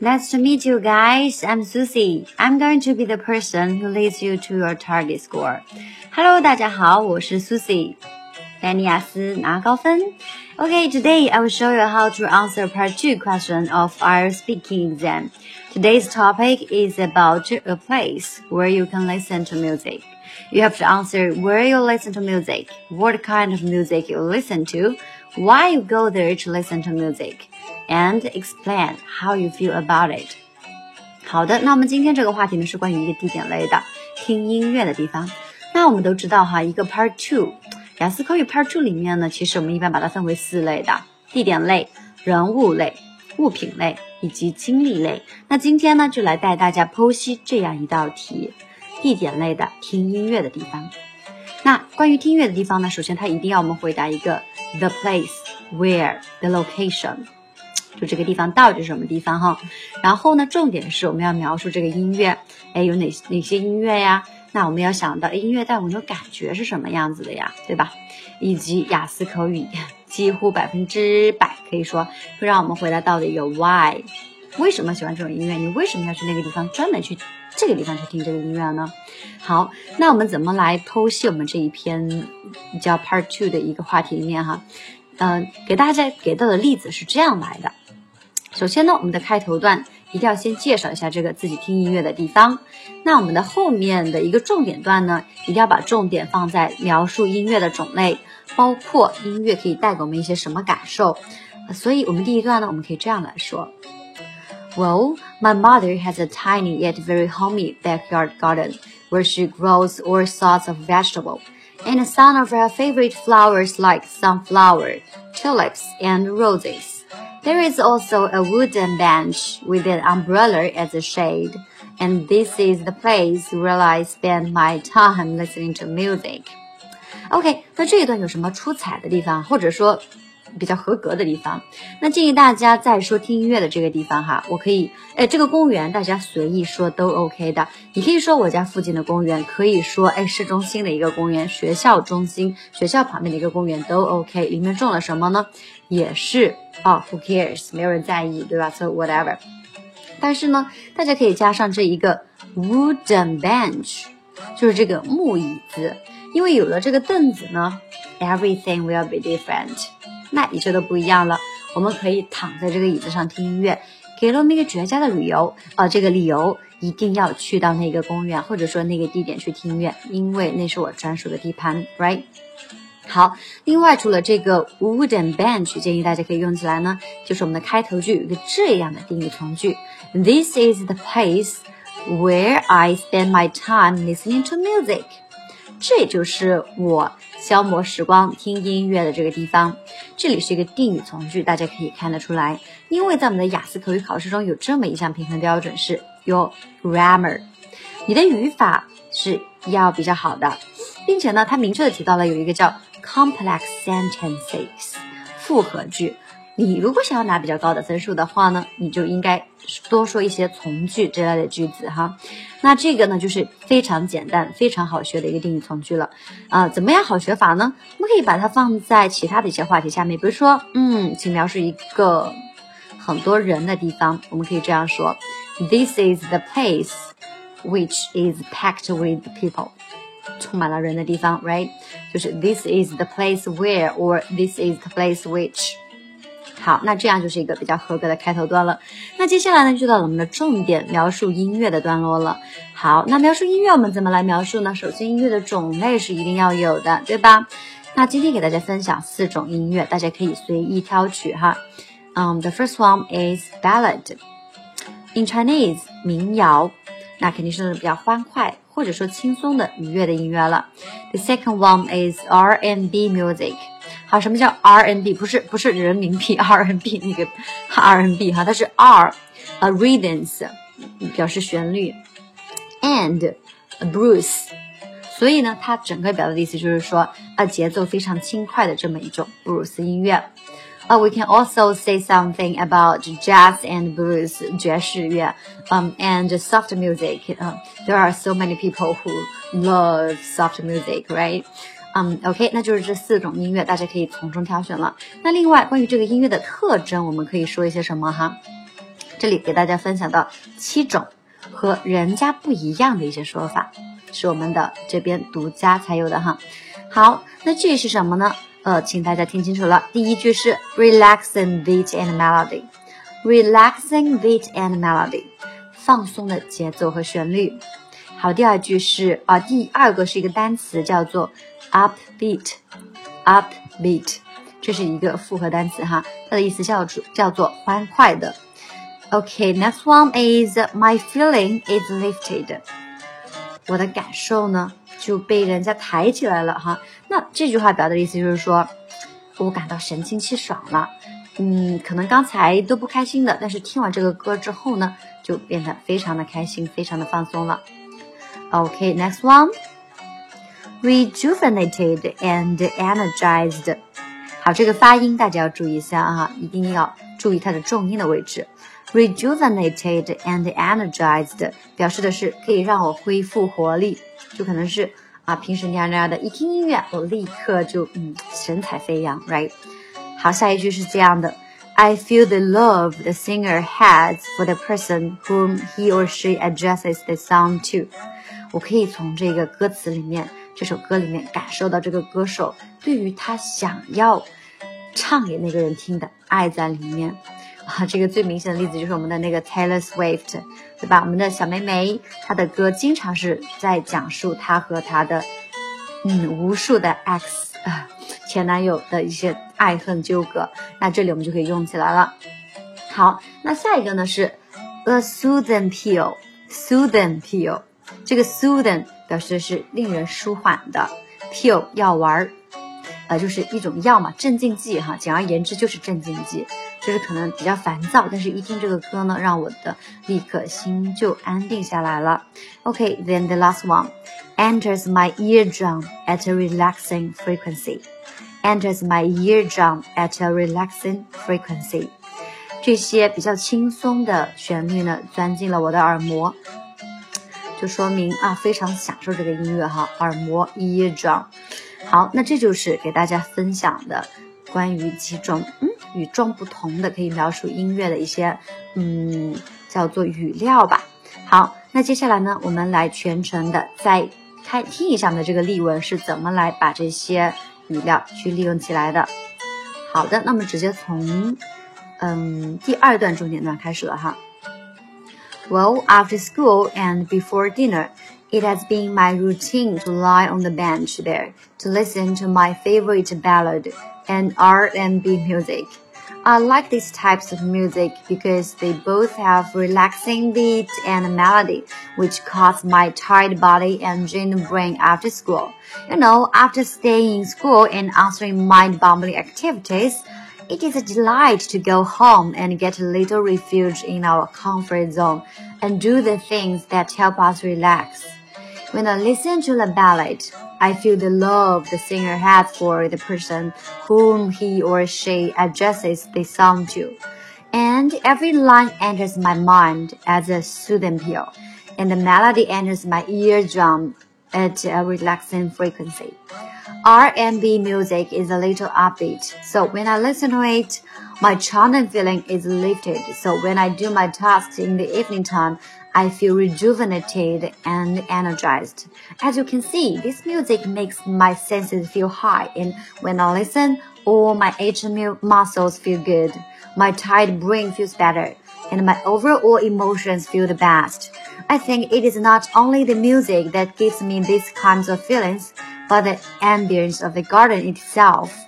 Nice to meet you guys. I'm Susie. I'm going to be the person who leads you to your target score. Hello，大家好，我是 Susie。丹尼亚斯拿高分。Okay, today I will show you how to answer part two question of our speaking exam. Today's topic is about a place where you can listen to music. You have to answer where you listen to music, what kind of music you listen to, why you go there to listen to music And explain how you feel about it. 好的，那我们今天这个话题呢是关于一个地点类的听音乐的地方。那我们都知道哈，一个 Part Two，雅思口语 Part Two 里面呢，其实我们一般把它分为四类的：地点类、人物类、物品类以及经历类。那今天呢，就来带大家剖析这样一道题：地点类的听音乐的地方。那关于听音乐的地方呢，首先它一定要我们回答一个 the place where the location。就这个地方到底是什么地方哈？然后呢，重点是我们要描述这个音乐，哎，有哪哪些音乐呀？那我们要想到音乐带给我们的感觉是什么样子的呀，对吧？以及雅思口语几乎百分之百可以说会让我们回答到的一个 why，为什么喜欢这种音乐？你为什么要去那个地方专门去这个地方去听这个音乐呢？好，那我们怎么来剖析我们这一篇叫 Part Two 的一个话题里面哈？嗯，给大家给到的例子是这样来的。首先呢，我们的开头段一定要先介绍一下这个自己听音乐的地方。那我们的后面的一个重点段呢，一定要把重点放在描述音乐的种类，包括音乐可以带给我们一些什么感受。所以，我们第一段呢，我们可以这样来说：Well, my mother has a tiny yet very homey backyard garden where she grows all sorts of vegetables. And some of her favorite flowers like sunflower, tulips, and roses. There is also a wooden bench with an umbrella as a shade, and this is the place where I spend my time listening to music. OK，那这一段有什么出彩的地方，或者说 比较合格的地方？那建议大家在说听音乐的这个地方哈，我可以，哎，这个公园大家随意说都 OK 的。你可以说我家附近的公园，可以说哎市中心的一个公园，学校中心、学校旁边的一个公园都 OK。里面种了什么呢？也是啊，Who cares？没有人在意，对吧？So whatever。但是呢，大家可以加上这一个 wooden bench，就是这个木椅子，因为有了这个凳子呢，everything will be different。那一切都不一样了。我们可以躺在这个椅子上听音乐，给了我们一个绝佳的理由啊！这个理由一定要去到那个公园或者说那个地点去听音乐，因为那是我专属的地盘，right？好，另外除了这个 wooden bench，建议大家可以用起来呢，就是我们的开头句有一个这样的定语从句：This is the place where I spend my time listening to music。这就是我消磨时光听音乐的这个地方。这里是一个定语从句，大家可以看得出来，因为在我们的雅思口语考试中有这么一项评分标准是 your grammar，你的语法是要比较好的，并且呢，它明确的提到了有一个叫 complex sentences 复合句。你如果想要拿比较高的分数的话呢，你就应该多说一些从句之类的句子哈。那这个呢，就是非常简单、非常好学的一个定语从句了啊。怎么样好学法呢？我们可以把它放在其他的一些话题下面，比如说，嗯，请描述一个很多人的地方。我们可以这样说：This is the place which is packed with people，充满了人的地方，right？就是 This is the place where or This is the place which。好，那这样就是一个比较合格的开头段了。那接下来呢，就到了我们的重点描述音乐的段落了。好，那描述音乐我们怎么来描述呢？首先，音乐的种类是一定要有的，对吧？那今天给大家分享四种音乐，大家可以随意挑取哈。嗯，the first one is ballad in Chinese，民谣，那肯定是比较欢快或者说轻松的愉悦的音乐了。The second one is R&B music。好，什么叫 R N B？不是不是人民币 R N B 那个 R N B 哈，它是 R，呃 rhythms 表示旋律，and blues，所以呢，它整个表达的意思就是说，啊，节奏非常轻快的这么一种布鲁斯音乐。Uh, we can also say something about jazz and blues 爵士乐，um and soft music. Um, there are so many people who love soft music, right? 嗯，OK，那就是这四种音乐，大家可以从中挑选了。那另外，关于这个音乐的特征，我们可以说一些什么哈？这里给大家分享到七种和人家不一样的一些说法，是我们的这边独家才有的哈。好，那这是什么呢？呃，请大家听清楚了。第一句是 relaxing beat and melody，relaxing beat and melody，放松的节奏和旋律。好，第二句是啊，第二个是一个单词叫做 upbeat，upbeat，这是一个复合单词哈，它的意思叫做叫做欢快的。OK，next one is my feeling is lifted，我的感受呢就被人家抬起来了哈。那这句话表达的意思就是说我感到神清气爽了。嗯，可能刚才都不开心的，但是听完这个歌之后呢，就变得非常的开心，非常的放松了。OK, next one. Rejuvenated and energized. 好，这个发音大家要注意一下啊，一定要注意它的重音的位置。Rejuvenated and energized 表示的是可以让我恢复活力，就可能是啊平时蔫蔫的，一听音乐我立刻就嗯神采飞扬，right？好，下一句是这样的。I feel the love the singer has for the person whom he or she addresses the song to. 我可以从这个歌词里面，这首歌里面感受到这个歌手对于他想要唱给那个人听的爱在里面啊。这个最明显的例子就是我们的那个 Taylor Swift，对吧？我们的小妹妹，她的歌经常是在讲述她和她的嗯无数的 ex 啊前男友的一些爱恨纠葛。那这里我们就可以用起来了。好，那下一个呢是 a soothing pill，soothing pill。这个 soothing 表示的是令人舒缓的，pill 药丸儿，呃，就是一种药嘛，镇静剂哈。简而言之就是镇静剂，就是可能比较烦躁，但是一听这个歌呢，让我的立刻心就安定下来了。OK，then the last one enters my eardrum at a relaxing frequency. Enters my eardrum at a relaxing frequency. 这些比较轻松的旋律呢，钻进了我的耳膜。就说明啊，非常享受这个音乐哈，耳膜一装。好，那这就是给大家分享的关于几种嗯与众不同的可以描述音乐的一些嗯叫做语料吧。好，那接下来呢，我们来全程的再开听一下我们的这个例文是怎么来把这些语料去利用起来的。好的，那么直接从嗯第二段重点段开始了哈。Well, after school and before dinner, it has been my routine to lie on the bench there to listen to my favorite ballad and R&B music. I like these types of music because they both have relaxing beat and melody, which calms my tired body and drained brain after school. You know, after staying in school and answering mind-boggling activities, it is a delight to go home and get a little refuge in our comfort zone and do the things that help us relax. When I listen to the ballad, I feel the love the singer has for the person whom he or she addresses the song to. And every line enters my mind as a soothing pill, and the melody enters my eardrum at a relaxing frequency. R&B music is a little upbeat, so when I listen to it, my charming feeling is lifted. So when I do my tasks in the evening time, I feel rejuvenated and energized. As you can see, this music makes my senses feel high, and when I listen, all my aged muscles feel good. My tired brain feels better, and my overall emotions feel the best. I think it is not only the music that gives me these kinds of feelings, but the ambience of the garden itself.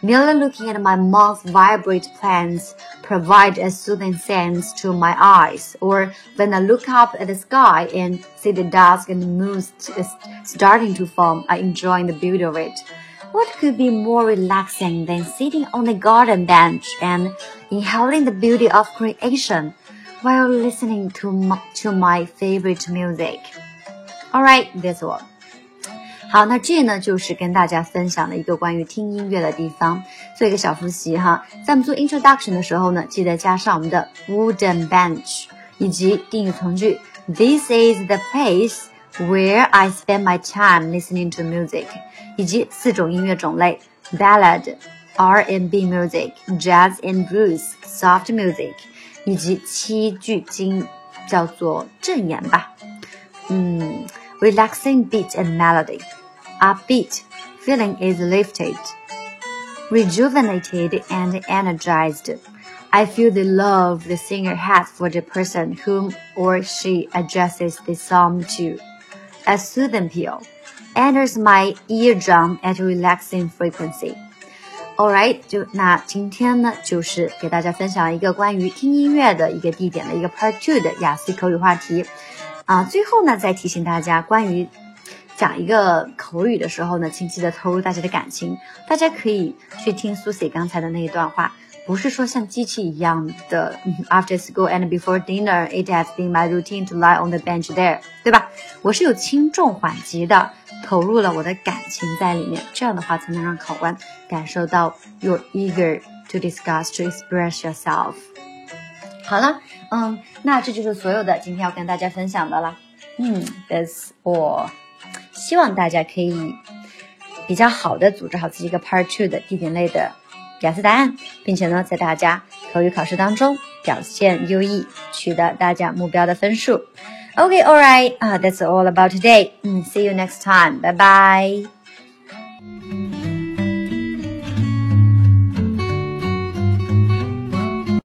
Merely looking at my mom's vibrant plants provide a soothing sense to my eyes, or when I look up at the sky and see the dusk and the moon starting to form, I enjoy the beauty of it. What could be more relaxing than sitting on a garden bench and inhaling the beauty of creation while listening to my, to my favorite music? Alright, that's all. 好，那这呢就是跟大家分享的一个关于听音乐的地方，做一个小复习哈。在我们做 introduction 的时候呢，记得加上我们的 wooden bench 以及定语从句。This is the place where I spend my time listening to music，以及四种音乐种类：ballad、R&B music、jazz and blues、soft music。 以及七句经叫做正言吧。嗯，relaxing beat and melody, upbeat, feeling is lifted, rejuvenated and energized. I feel the love the singer has for the person whom or she addresses the psalm to. A soothing appeal enters my eardrum at a relaxing frequency. Alright，就那今天呢，就是给大家分享一个关于听音乐的一个地点的一个 Part Two 的雅思口语话题啊。最后呢，再提醒大家，关于 讲一个口语的时候呢，请记得投入大家的感情。大家可以去听 Susie 刚才的那一段话。不是说像机器一样的，After school and before dinner, it has been my routine to lie on the bench there，对吧？我是有轻重缓急的，投入了我的感情在里面，这样的话才能让考官感受到 you're eager to discuss, to express yourself。好了，嗯，那这就是所有的今天要跟大家分享的了。嗯，That's all。希望大家可以比较好的组织好自己一个 Part Two 的地点类的。雅思答案，并且呢，在大家口语考试当中表现优异，取得大家目标的分数。OK，All right, uh, that's all about today. 嗯 see you next time. 拜拜